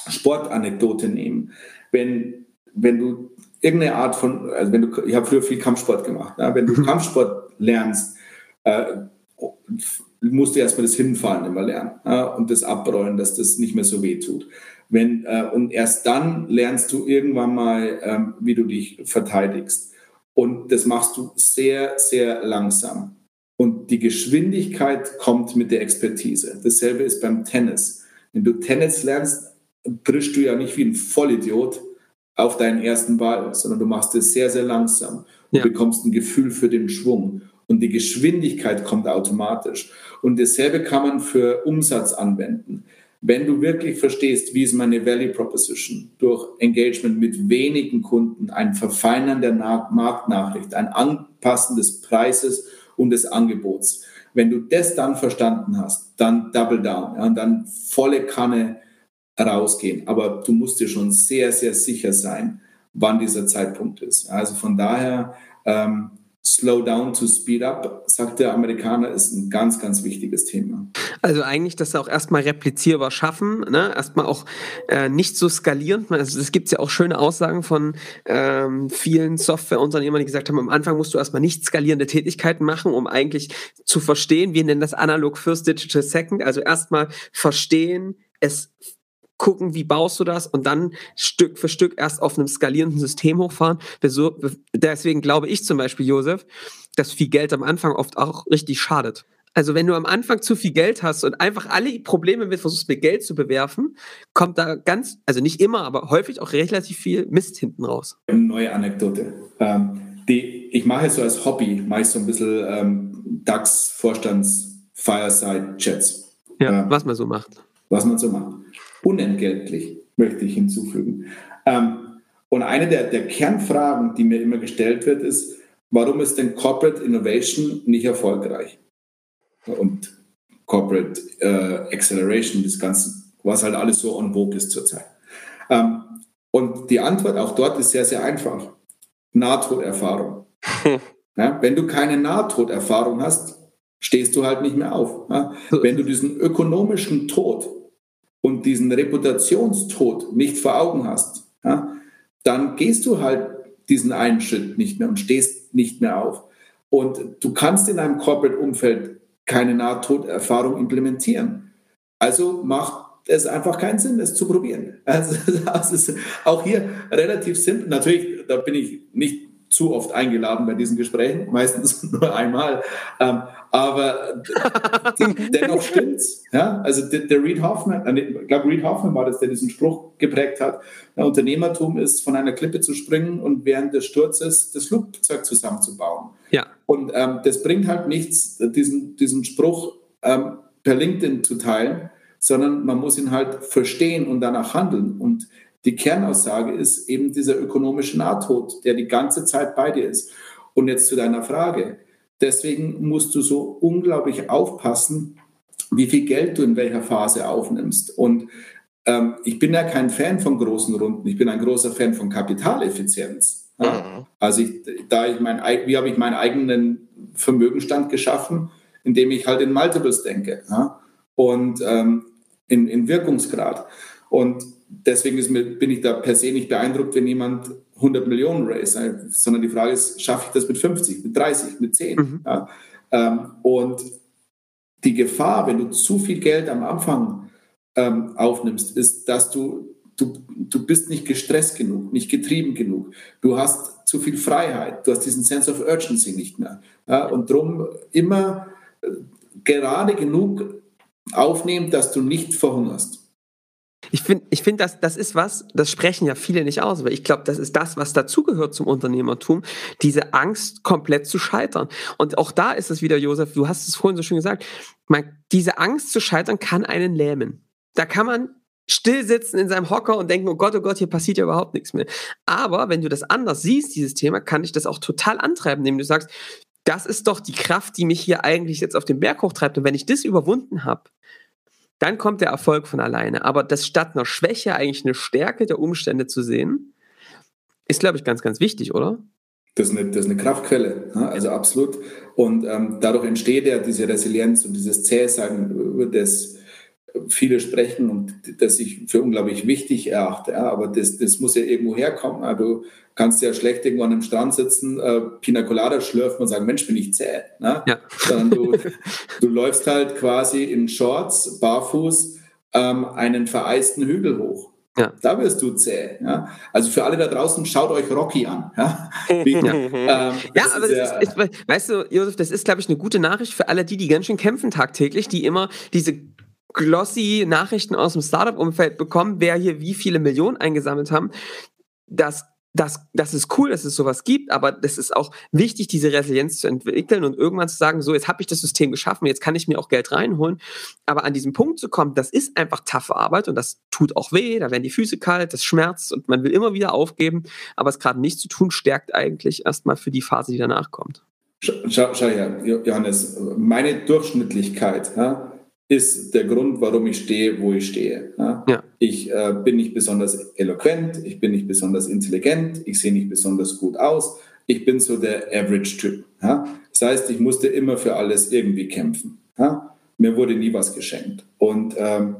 Sportanekdote nehmen. Wenn, wenn du irgendeine Art von, also wenn du, ich habe früher viel Kampfsport gemacht, ja, wenn du mhm. Kampfsport lernst, äh, musst du erstmal das Hinfallen immer lernen ja, und das Abrollen, dass das nicht mehr so weh tut. Wenn, äh, und erst dann lernst du irgendwann mal, ähm, wie du dich verteidigst. Und das machst du sehr, sehr langsam. Und die Geschwindigkeit kommt mit der Expertise. Dasselbe ist beim Tennis. Wenn du Tennis lernst, trischst du ja nicht wie ein Vollidiot auf deinen ersten Ball, sondern du machst es sehr, sehr langsam. Du ja. bekommst ein Gefühl für den Schwung. Und die Geschwindigkeit kommt automatisch. Und dasselbe kann man für Umsatz anwenden. Wenn du wirklich verstehst, wie ist meine Value Proposition durch Engagement mit wenigen Kunden, ein Verfeinern der Marktnachricht, ein Anpassen des Preises und des Angebots. Wenn du das dann verstanden hast, dann double down ja, und dann volle Kanne rausgehen. Aber du musst dir schon sehr, sehr sicher sein, wann dieser Zeitpunkt ist. Also von daher, ähm, Slow down to speed up, sagt der Amerikaner, ist ein ganz, ganz wichtiges Thema. Also eigentlich das auch erstmal replizierbar schaffen, ne? erstmal auch äh, nicht so skalierend. Also es gibt ja auch schöne Aussagen von ähm, vielen Softwareunternehmern, die gesagt haben, am Anfang musst du erstmal nicht skalierende Tätigkeiten machen, um eigentlich zu verstehen, wir nennen das Analog First Digital Second, also erstmal verstehen, es gucken, wie baust du das und dann Stück für Stück erst auf einem skalierenden System hochfahren. Deswegen glaube ich zum Beispiel, Josef, dass viel Geld am Anfang oft auch richtig schadet. Also wenn du am Anfang zu viel Geld hast und einfach alle Probleme mit versuchst mit Geld zu bewerfen, kommt da ganz, also nicht immer, aber häufig auch relativ viel Mist hinten raus. Eine neue Anekdote. Ähm, die, ich mache es so als Hobby, mache ich so ein bisschen ähm, DAX-Vorstands-Fireside-Chats. Ja, ähm, was man so macht. Was man so macht unentgeltlich, möchte ich hinzufügen. Ähm, und eine der, der Kernfragen, die mir immer gestellt wird, ist, warum ist denn Corporate Innovation nicht erfolgreich? Und Corporate äh, Acceleration, das Ganze, was halt alles so on vogue ist zurzeit. Ähm, und die Antwort auch dort ist sehr, sehr einfach. Nahtoderfahrung. <laughs> ja, wenn du keine Nahtoderfahrung hast, stehst du halt nicht mehr auf. Ja? Wenn du diesen ökonomischen Tod und diesen Reputationstod nicht vor Augen hast, ja, dann gehst du halt diesen einen Schritt nicht mehr und stehst nicht mehr auf. Und du kannst in einem Corporate-Umfeld keine Nahtoderfahrung implementieren. Also macht es einfach keinen Sinn, es zu probieren. <laughs> Also das ist auch hier relativ simpel. Natürlich, da bin ich nicht zu oft eingeladen bei diesen Gesprächen, <laughs> meistens nur einmal. Ähm, aber <laughs> dennoch stimmt's. Ja? Also der, der, Reed Hoffman, äh, ich glaube Reed Hoffman war das, der diesen Spruch geprägt hat. Ja, Unternehmertum ist von einer Klippe zu springen und während des Sturzes das Flugzeug zusammenzubauen. Ja. Und ähm, das bringt halt nichts, diesen, diesen Spruch ähm, per LinkedIn zu teilen, sondern man muss ihn halt verstehen und danach handeln. Und die Kernaussage ist eben dieser ökonomische Nahtod, der die ganze Zeit bei dir ist. Und jetzt zu deiner Frage. Deswegen musst du so unglaublich aufpassen, wie viel Geld du in welcher Phase aufnimmst. Und ähm, ich bin ja kein Fan von großen Runden. Ich bin ein großer Fan von Kapitaleffizienz. Ja? Mhm. Also ich, da ich mein, wie habe ich meinen eigenen Vermögenstand geschaffen, indem ich halt in Multiples denke ja? und ähm, in, in Wirkungsgrad. Und deswegen mir, bin ich da per se nicht beeindruckt, wenn jemand 100 Millionen raise, ne? sondern die Frage ist, schaffe ich das mit 50, mit 30, mit 10? Mhm. Ja? Ähm, und die Gefahr, wenn du zu viel Geld am Anfang ähm, aufnimmst, ist, dass du, du, du bist nicht gestresst genug, nicht getrieben genug. Du hast zu viel Freiheit, du hast diesen Sense of Urgency nicht mehr. Ja? Und darum immer äh, gerade genug aufnehmen, dass du nicht verhungerst. Ich finde, ich find, das, das ist was, das sprechen ja viele nicht aus, aber ich glaube, das ist das, was dazugehört zum Unternehmertum, diese Angst, komplett zu scheitern. Und auch da ist es wieder, Josef, du hast es vorhin so schön gesagt, man, diese Angst zu scheitern kann einen lähmen. Da kann man still sitzen in seinem Hocker und denken, oh Gott, oh Gott, hier passiert ja überhaupt nichts mehr. Aber wenn du das anders siehst, dieses Thema, kann dich das auch total antreiben, indem du sagst, das ist doch die Kraft, die mich hier eigentlich jetzt auf den Berg hochtreibt. Und wenn ich das überwunden habe, dann kommt der Erfolg von alleine. Aber das statt einer Schwäche eigentlich eine Stärke der Umstände zu sehen, ist, glaube ich, ganz, ganz wichtig, oder? Das ist eine, das ist eine Kraftquelle, also absolut. Und ähm, dadurch entsteht ja diese Resilienz und dieses Zähsein, über das viele sprechen und das ich für unglaublich wichtig erachte. Ja, aber das, das muss ja irgendwo herkommen. Ja, du kannst ja schlecht irgendwo an einem Strand sitzen, äh, Pina Colada schlürfen und sagen, Mensch, bin ich zäh. Ne? Ja. Sondern du, du läufst halt quasi in Shorts, barfuß, ähm, einen vereisten Hügel hoch. Ja. Da wirst du zäh. Ja? Also für alle da draußen, schaut euch Rocky an. Ja, <laughs> Wie, ja. Ähm, ja aber das ist, ist, weißt du, Josef, das ist, glaube ich, eine gute Nachricht für alle die, die ganz schön kämpfen tagtäglich, die immer diese glossy Nachrichten aus dem Startup-Umfeld bekommen, wer hier wie viele Millionen eingesammelt haben. Das das, das ist cool, dass es sowas gibt, aber das ist auch wichtig, diese Resilienz zu entwickeln und irgendwann zu sagen, so, jetzt habe ich das System geschaffen, jetzt kann ich mir auch Geld reinholen. Aber an diesem Punkt zu kommen, das ist einfach taffe Arbeit und das tut auch weh, da werden die Füße kalt, das schmerzt und man will immer wieder aufgeben. Aber es gerade nicht zu tun, stärkt eigentlich erstmal für die Phase, die danach kommt. Schau, schau her, Johannes, meine Durchschnittlichkeit, ja, ist der Grund, warum ich stehe, wo ich stehe. Ja? ja. Ich äh, bin nicht besonders eloquent, ich bin nicht besonders intelligent, ich sehe nicht besonders gut aus. Ich bin so der Average-Typ. Ja? Das heißt, ich musste immer für alles irgendwie kämpfen. Mir wurde nie was geschenkt. Und ähm,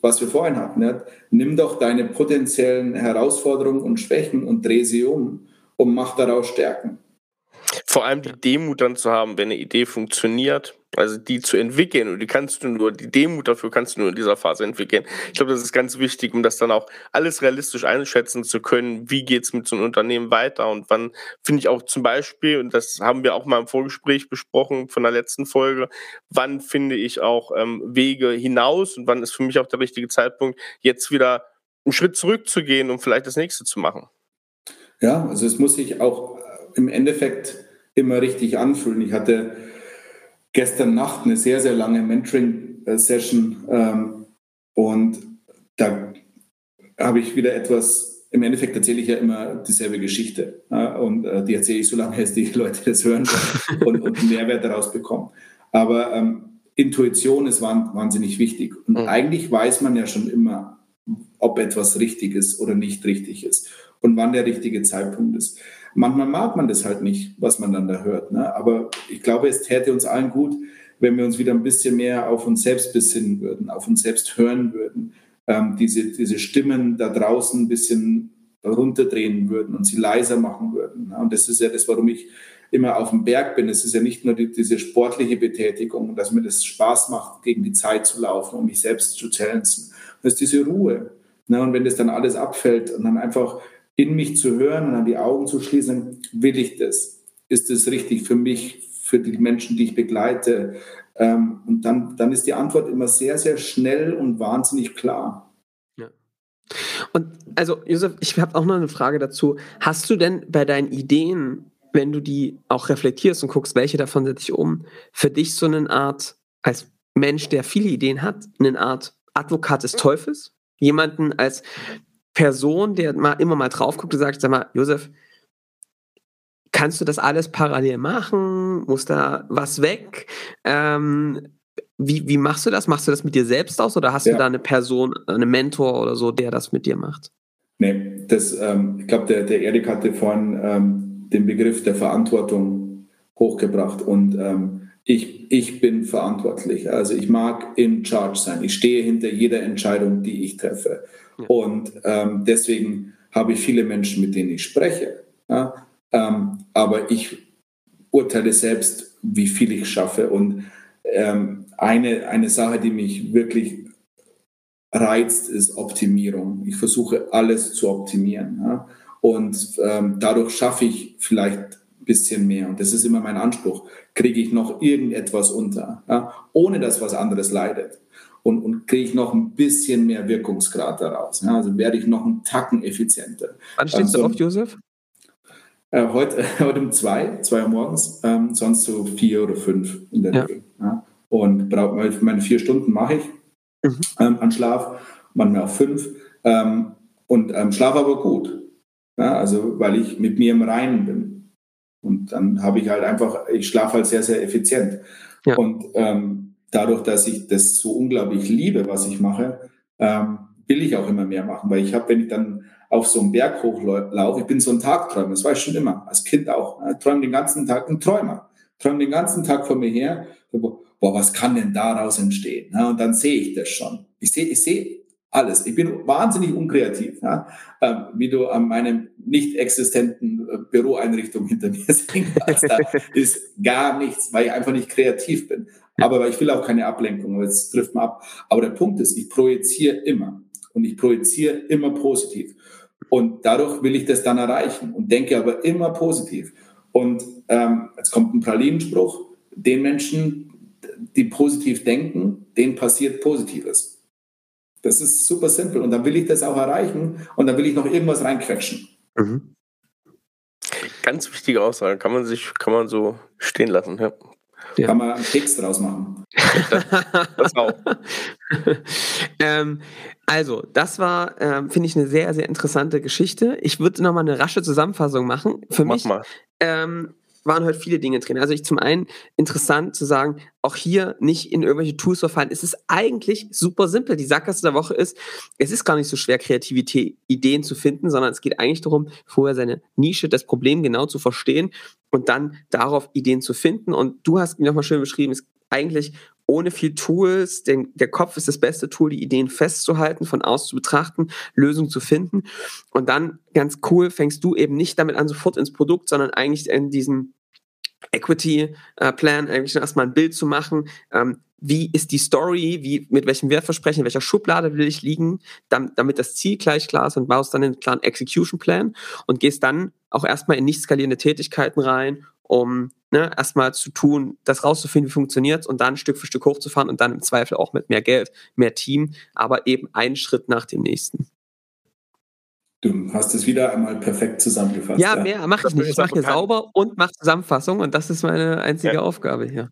was wir vorhin hatten, nimm doch deine potenziellen Herausforderungen und Schwächen und dreh sie um und mach daraus Stärken. Vor allem die Demut dann zu haben, wenn eine Idee funktioniert, also die zu entwickeln. Und die kannst du nur, die Demut dafür kannst du nur in dieser Phase entwickeln. Ich glaube, das ist ganz wichtig, um das dann auch alles realistisch einschätzen zu können, wie geht's mit so einem Unternehmen weiter? Und wann finde ich auch zum Beispiel, und das haben wir auch mal im Vorgespräch besprochen von der letzten Folge, wann finde ich auch ähm, Wege hinaus? Und wann ist für mich auch der richtige Zeitpunkt, jetzt wieder einen Schritt zurückzugehen, um vielleicht das nächste zu machen. Ja, also es muss sich auch im Endeffekt immer richtig anfühlen. Ich hatte gestern Nacht eine sehr, sehr lange Mentoring-Session ähm, und da habe ich wieder etwas, im Endeffekt erzähle ich ja immer dieselbe Geschichte ja, und äh, die erzähle ich so lange, <laughs> bis die Leute das hören <laughs> und, und einen Mehrwert daraus bekommen. Aber ähm, Intuition ist wahnsinnig wichtig und mhm. eigentlich weiß man ja schon immer, ob etwas richtig ist oder nicht richtig ist und wann der richtige Zeitpunkt ist. Manchmal mag man das halt nicht, was man dann da hört. Ne? Aber ich glaube, es täte uns allen gut, wenn wir uns wieder ein bisschen mehr auf uns selbst besinnen würden, auf uns selbst hören würden, ähm, diese, diese Stimmen da draußen ein bisschen runterdrehen würden und sie leiser machen würden. Und das ist ja das, warum ich immer auf dem Berg bin. Es ist ja nicht nur die, diese sportliche Betätigung, dass mir das Spaß macht, gegen die Zeit zu laufen, um mich selbst zu challengen. Das ist diese Ruhe. Und wenn das dann alles abfällt und dann einfach in mich zu hören und dann die Augen zu schließen, will ich das? Ist das richtig für mich, für die Menschen, die ich begleite? Ähm, und dann, dann ist die Antwort immer sehr, sehr schnell und wahnsinnig klar. Ja. Und also, Josef, ich habe auch noch eine Frage dazu. Hast du denn bei deinen Ideen, wenn du die auch reflektierst und guckst, welche davon setze ich um, für dich so eine Art, als Mensch, der viele Ideen hat, eine Art Advokat des Teufels? Jemanden als Person, der mal immer mal drauf guckt und sagt, sag mal, Josef, kannst du das alles parallel machen? Muss da was weg? Ähm, wie, wie machst du das? Machst du das mit dir selbst aus oder hast ja. du da eine Person, einen Mentor oder so, der das mit dir macht? Nee, das, ähm, ich glaube, der, der Erik hatte vorhin ähm, den Begriff der Verantwortung hochgebracht und ähm, ich, ich bin verantwortlich. Also ich mag in charge sein. Ich stehe hinter jeder Entscheidung, die ich treffe. Und ähm, deswegen habe ich viele Menschen, mit denen ich spreche. Ja? Ähm, aber ich urteile selbst, wie viel ich schaffe. Und ähm, eine, eine Sache, die mich wirklich reizt, ist Optimierung. Ich versuche alles zu optimieren. Ja? Und ähm, dadurch schaffe ich vielleicht ein bisschen mehr. Und das ist immer mein Anspruch. Kriege ich noch irgendetwas unter, ja? ohne dass was anderes leidet. Und, und kriege ich noch ein bisschen mehr Wirkungsgrad daraus. Ja? Also werde ich noch einen Tacken effizienter. Wann stehst ähm, du auf, Josef? Äh, heute, <laughs> heute um zwei, zwei Uhr morgens, ähm, sonst so vier oder fünf in der ja. Regel. Ja. Und meine vier Stunden mache ich mhm. ähm, an Schlaf, manchmal auch fünf. Ähm, und ähm, schlafe aber gut. Ja, also weil ich mit mir im Reinen bin. Und dann habe ich halt einfach, ich schlafe halt sehr, sehr effizient. Ja. Und ähm, dadurch, dass ich das so unglaublich liebe, was ich mache, ähm, will ich auch immer mehr machen, weil ich habe, wenn ich dann auf so einen Berg hochlaufe, ich bin so ein Tagträumer, das war ich schon immer, als Kind auch. Ich träume den ganzen Tag, ein Träumer, träume den ganzen Tag vor mir her, boah, was kann denn daraus entstehen? Und dann sehe ich das schon. Ich sehe, ich sehe alles. Ich bin wahnsinnig unkreativ, ja? Ähm, wie du an meinem nicht existenten äh, Büroeinrichtung hinter mir <laughs> sehen kannst. Da <laughs> ist gar nichts, weil ich einfach nicht kreativ bin. Aber ich will auch keine Ablenkung, das trifft man ab. Aber der Punkt ist, ich projiziere immer und ich projiziere immer positiv. Und dadurch will ich das dann erreichen und denke aber immer positiv. Und ähm, jetzt kommt ein Pralinenspruch, den Menschen, die positiv denken, denen passiert Positives. Das ist super simpel. Und dann will ich das auch erreichen und dann will ich noch irgendwas reinquetschen. Mhm. Ganz wichtige Aussage, kann man sich, kann man so stehen lassen. Ja. Ja. Kann man einen Text draus machen. das auch. <laughs> ähm, also, das war, ähm, finde ich, eine sehr, sehr interessante Geschichte. Ich würde nochmal eine rasche Zusammenfassung machen. Für Mach mich ähm, waren heute viele Dinge drin. Also ich zum einen interessant zu sagen, auch hier nicht in irgendwelche Tools verfallen. Es ist eigentlich super simpel. Die Sackgasse der Woche ist, es ist gar nicht so schwer, Kreativität, Ideen zu finden, sondern es geht eigentlich darum, vorher seine Nische, das Problem genau zu verstehen und dann darauf Ideen zu finden. Und du hast mir nochmal schön beschrieben, es eigentlich ohne viel Tools, denn der Kopf ist das beste Tool, die Ideen festzuhalten, von außen zu betrachten, Lösungen zu finden. Und dann ganz cool fängst du eben nicht damit an, sofort ins Produkt, sondern eigentlich in diesem Equity äh, eigentlich erstmal ein Bild zu machen. Ähm, wie ist die Story, wie, mit welchem Wertversprechen, in welcher Schublade will ich liegen, damit, das Ziel gleich klar ist und baust dann einen klaren Execution Plan und gehst dann auch erstmal in nicht skalierende Tätigkeiten rein, um ne, erstmal zu tun, das rauszufinden, wie funktioniert und dann Stück für Stück hochzufahren und dann im Zweifel auch mit mehr Geld, mehr Team, aber eben einen Schritt nach dem nächsten. Du hast es wieder einmal perfekt zusammengefasst. Ja, ja. mehr mache ich nicht. Ich mache hier sauber und mache Zusammenfassung und das ist meine einzige ja. Aufgabe hier.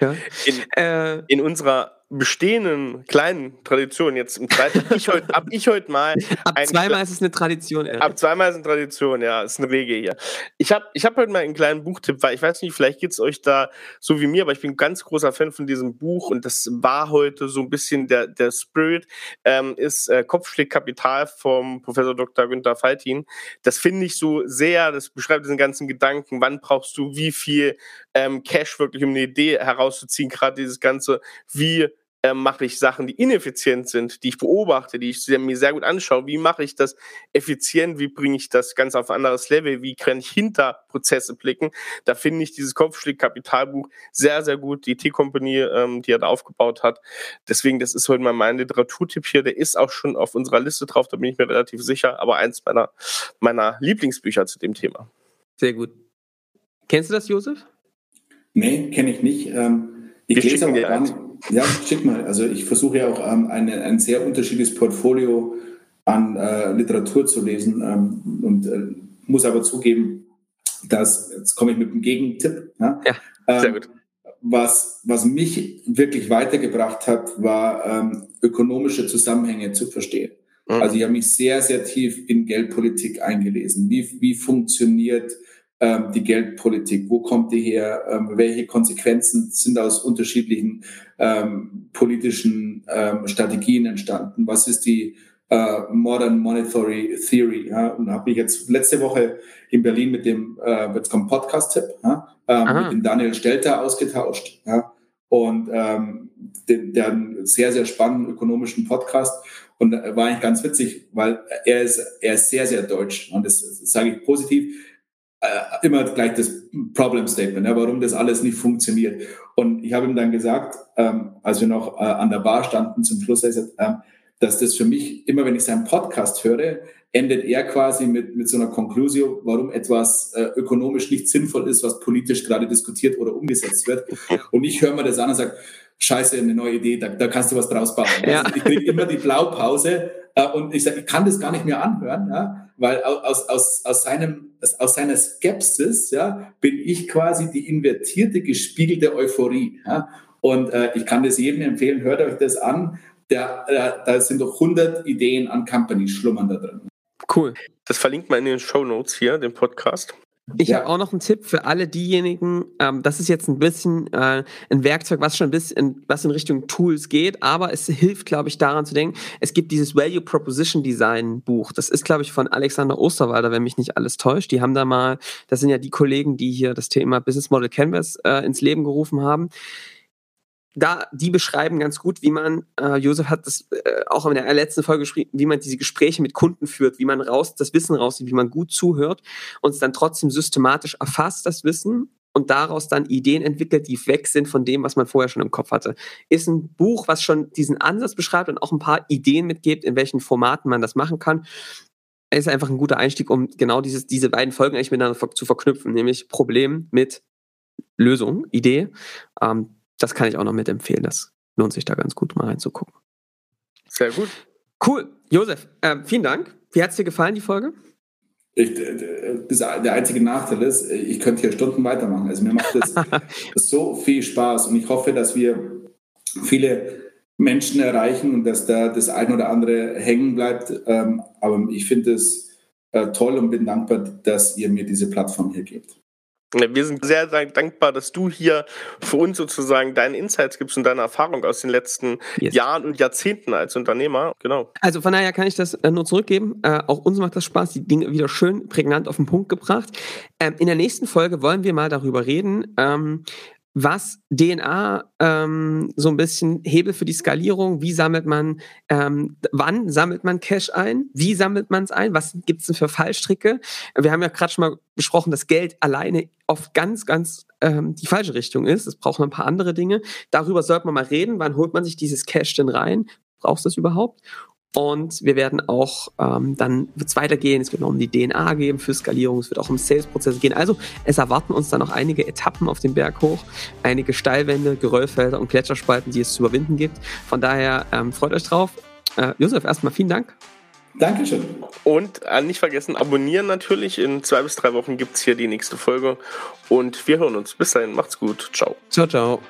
Ja. In, äh, in unserer bestehenden kleinen Tradition jetzt im zweiten, ich heut, ab ich heute mal. ab zweimal ist es eine Tradition. Ey. Ab zweimal ist es eine Tradition, ja, ist eine Regel hier. Ich habe ich hab heute mal einen kleinen Buchtipp, weil ich weiß nicht, vielleicht geht es euch da so wie mir, aber ich bin ein ganz großer Fan von diesem Buch und das war heute so ein bisschen der, der Spirit, ähm, ist äh, Kopfschläg Kapital vom Professor Dr. Günther Faltin. Das finde ich so sehr, das beschreibt diesen ganzen Gedanken, wann brauchst du wie viel ähm, Cash wirklich, um eine Idee herauszuziehen, gerade dieses ganze, wie äh, mache ich Sachen, die ineffizient sind, die ich beobachte, die ich mir sehr gut anschaue. Wie mache ich das effizient? Wie bringe ich das ganz auf ein anderes Level? Wie kann ich hinter Prozesse blicken? Da finde ich dieses Kopfschläg-Kapitalbuch sehr, sehr gut. Die T-Company, ähm, die er da aufgebaut hat. Deswegen, das ist heute mal mein Literaturtipp hier. Der ist auch schon auf unserer Liste drauf, da bin ich mir relativ sicher. Aber eins meiner, meiner Lieblingsbücher zu dem Thema. Sehr gut. Kennst du das, Josef? Nee, kenne ich nicht. Ähm, ich lese aber gar nicht. Ja, schick mal. Also ich versuche ja auch ähm, eine, ein sehr unterschiedliches Portfolio an äh, Literatur zu lesen ähm, und äh, muss aber zugeben, dass, jetzt komme ich mit einem Gegentipp. Ja, ja sehr ähm, gut. Was, was mich wirklich weitergebracht hat, war ähm, ökonomische Zusammenhänge zu verstehen. Mhm. Also ich habe mich sehr, sehr tief in Geldpolitik eingelesen. Wie, wie funktioniert ähm, die Geldpolitik? Wo kommt die her? Ähm, welche Konsequenzen sind aus unterschiedlichen ähm, politischen ähm, Strategien entstanden? Was ist die äh, Modern Monetary Theory? Ja? Und habe ich jetzt letzte Woche in Berlin mit dem, äh, jetzt kommt Podcast-Tipp, ja? ähm, mit dem Daniel Stelter ausgetauscht. Ja? Und ähm, der, der einen sehr, sehr spannenden ökonomischen Podcast. Und äh, war eigentlich ganz witzig, weil er ist, er ist sehr, sehr deutsch. Und das, das sage ich positiv äh, immer gleich das Problem Statement, ja, warum das alles nicht funktioniert. Und ich habe ihm dann gesagt, ähm, als wir noch äh, an der Bar standen zum Schluss, ähm, dass das für mich, immer wenn ich seinen Podcast höre, endet er quasi mit, mit so einer Konklusion, warum etwas äh, ökonomisch nicht sinnvoll ist, was politisch gerade diskutiert oder umgesetzt wird. <laughs> Und ich höre mir das an und sage, scheiße, eine neue Idee, da, da kannst du was draus bauen. Ja. Also ich kriege immer die Blaupause und ich sage, ich kann das gar nicht mehr anhören, ja, weil aus, aus, aus, seinem, aus seiner Skepsis ja, bin ich quasi die invertierte, gespiegelte Euphorie. Ja. Und äh, ich kann das jedem empfehlen, hört euch das an. Der, äh, da sind doch 100 Ideen an Companies schlummern da drin. Cool. Das verlinkt man in den Show Notes hier, den Podcast. Ich ja. habe auch noch einen Tipp für alle diejenigen. Ähm, das ist jetzt ein bisschen äh, ein Werkzeug, was schon ein bisschen, was in Richtung Tools geht, aber es hilft, glaube ich, daran zu denken. Es gibt dieses Value Proposition Design Buch. Das ist, glaube ich, von Alexander Osterwalder, wenn mich nicht alles täuscht. Die haben da mal, das sind ja die Kollegen, die hier das Thema Business Model Canvas äh, ins Leben gerufen haben da, die beschreiben ganz gut, wie man, äh, Josef hat das äh, auch in der letzten Folge geschrieben, wie man diese Gespräche mit Kunden führt, wie man raus, das Wissen rauszieht, wie man gut zuhört und es dann trotzdem systematisch erfasst, das Wissen und daraus dann Ideen entwickelt, die weg sind von dem, was man vorher schon im Kopf hatte. Ist ein Buch, was schon diesen Ansatz beschreibt und auch ein paar Ideen mitgibt, in welchen Formaten man das machen kann. Ist einfach ein guter Einstieg, um genau dieses, diese beiden Folgen eigentlich miteinander zu verknüpfen, nämlich Problem mit Lösung, Idee. Ähm, das kann ich auch noch mitempfehlen. Das lohnt sich da ganz gut mal reinzugucken. Sehr gut. Cool. Josef, äh, vielen Dank. Wie hat es dir gefallen, die Folge? Ich, der einzige Nachteil ist, ich könnte hier Stunden weitermachen. Also mir macht das <laughs> so viel Spaß und ich hoffe, dass wir viele Menschen erreichen und dass da das ein oder andere hängen bleibt. Ähm, aber ich finde es äh, toll und bin dankbar, dass ihr mir diese Plattform hier gebt. Wir sind sehr, sehr dankbar, dass du hier für uns sozusagen deine Insights gibst und deine Erfahrung aus den letzten yes. Jahren und Jahrzehnten als Unternehmer. Genau. Also von daher kann ich das äh, nur zurückgeben. Äh, auch uns macht das Spaß, die Dinge wieder schön prägnant auf den Punkt gebracht. Ähm, in der nächsten Folge wollen wir mal darüber reden, ähm, was DNA ähm, so ein bisschen Hebel für die Skalierung, wie sammelt man, ähm, wann sammelt man Cash ein, wie sammelt man es ein, was gibt es denn für Fallstricke? Wir haben ja gerade schon mal besprochen, dass Geld alleine oft ganz, ganz ähm, die falsche Richtung ist. Es braucht noch ein paar andere Dinge. Darüber sollte man mal reden, wann holt man sich dieses Cash denn rein? Brauchst du das überhaupt? Und wir werden auch, ähm, dann wird es weitergehen, es wird noch um die DNA geben für Skalierung, es wird auch um Sales-Prozesse gehen. Also es erwarten uns dann noch einige Etappen auf dem Berg hoch, einige Steilwände, Geröllfelder und Gletscherspalten, die es zu überwinden gibt. Von daher ähm, freut euch drauf. Äh, Josef, erstmal vielen Dank. Dankeschön. Und äh, nicht vergessen, abonnieren natürlich. In zwei bis drei Wochen gibt es hier die nächste Folge. Und wir hören uns. Bis dahin, macht's gut. Ciao. Ciao, ciao.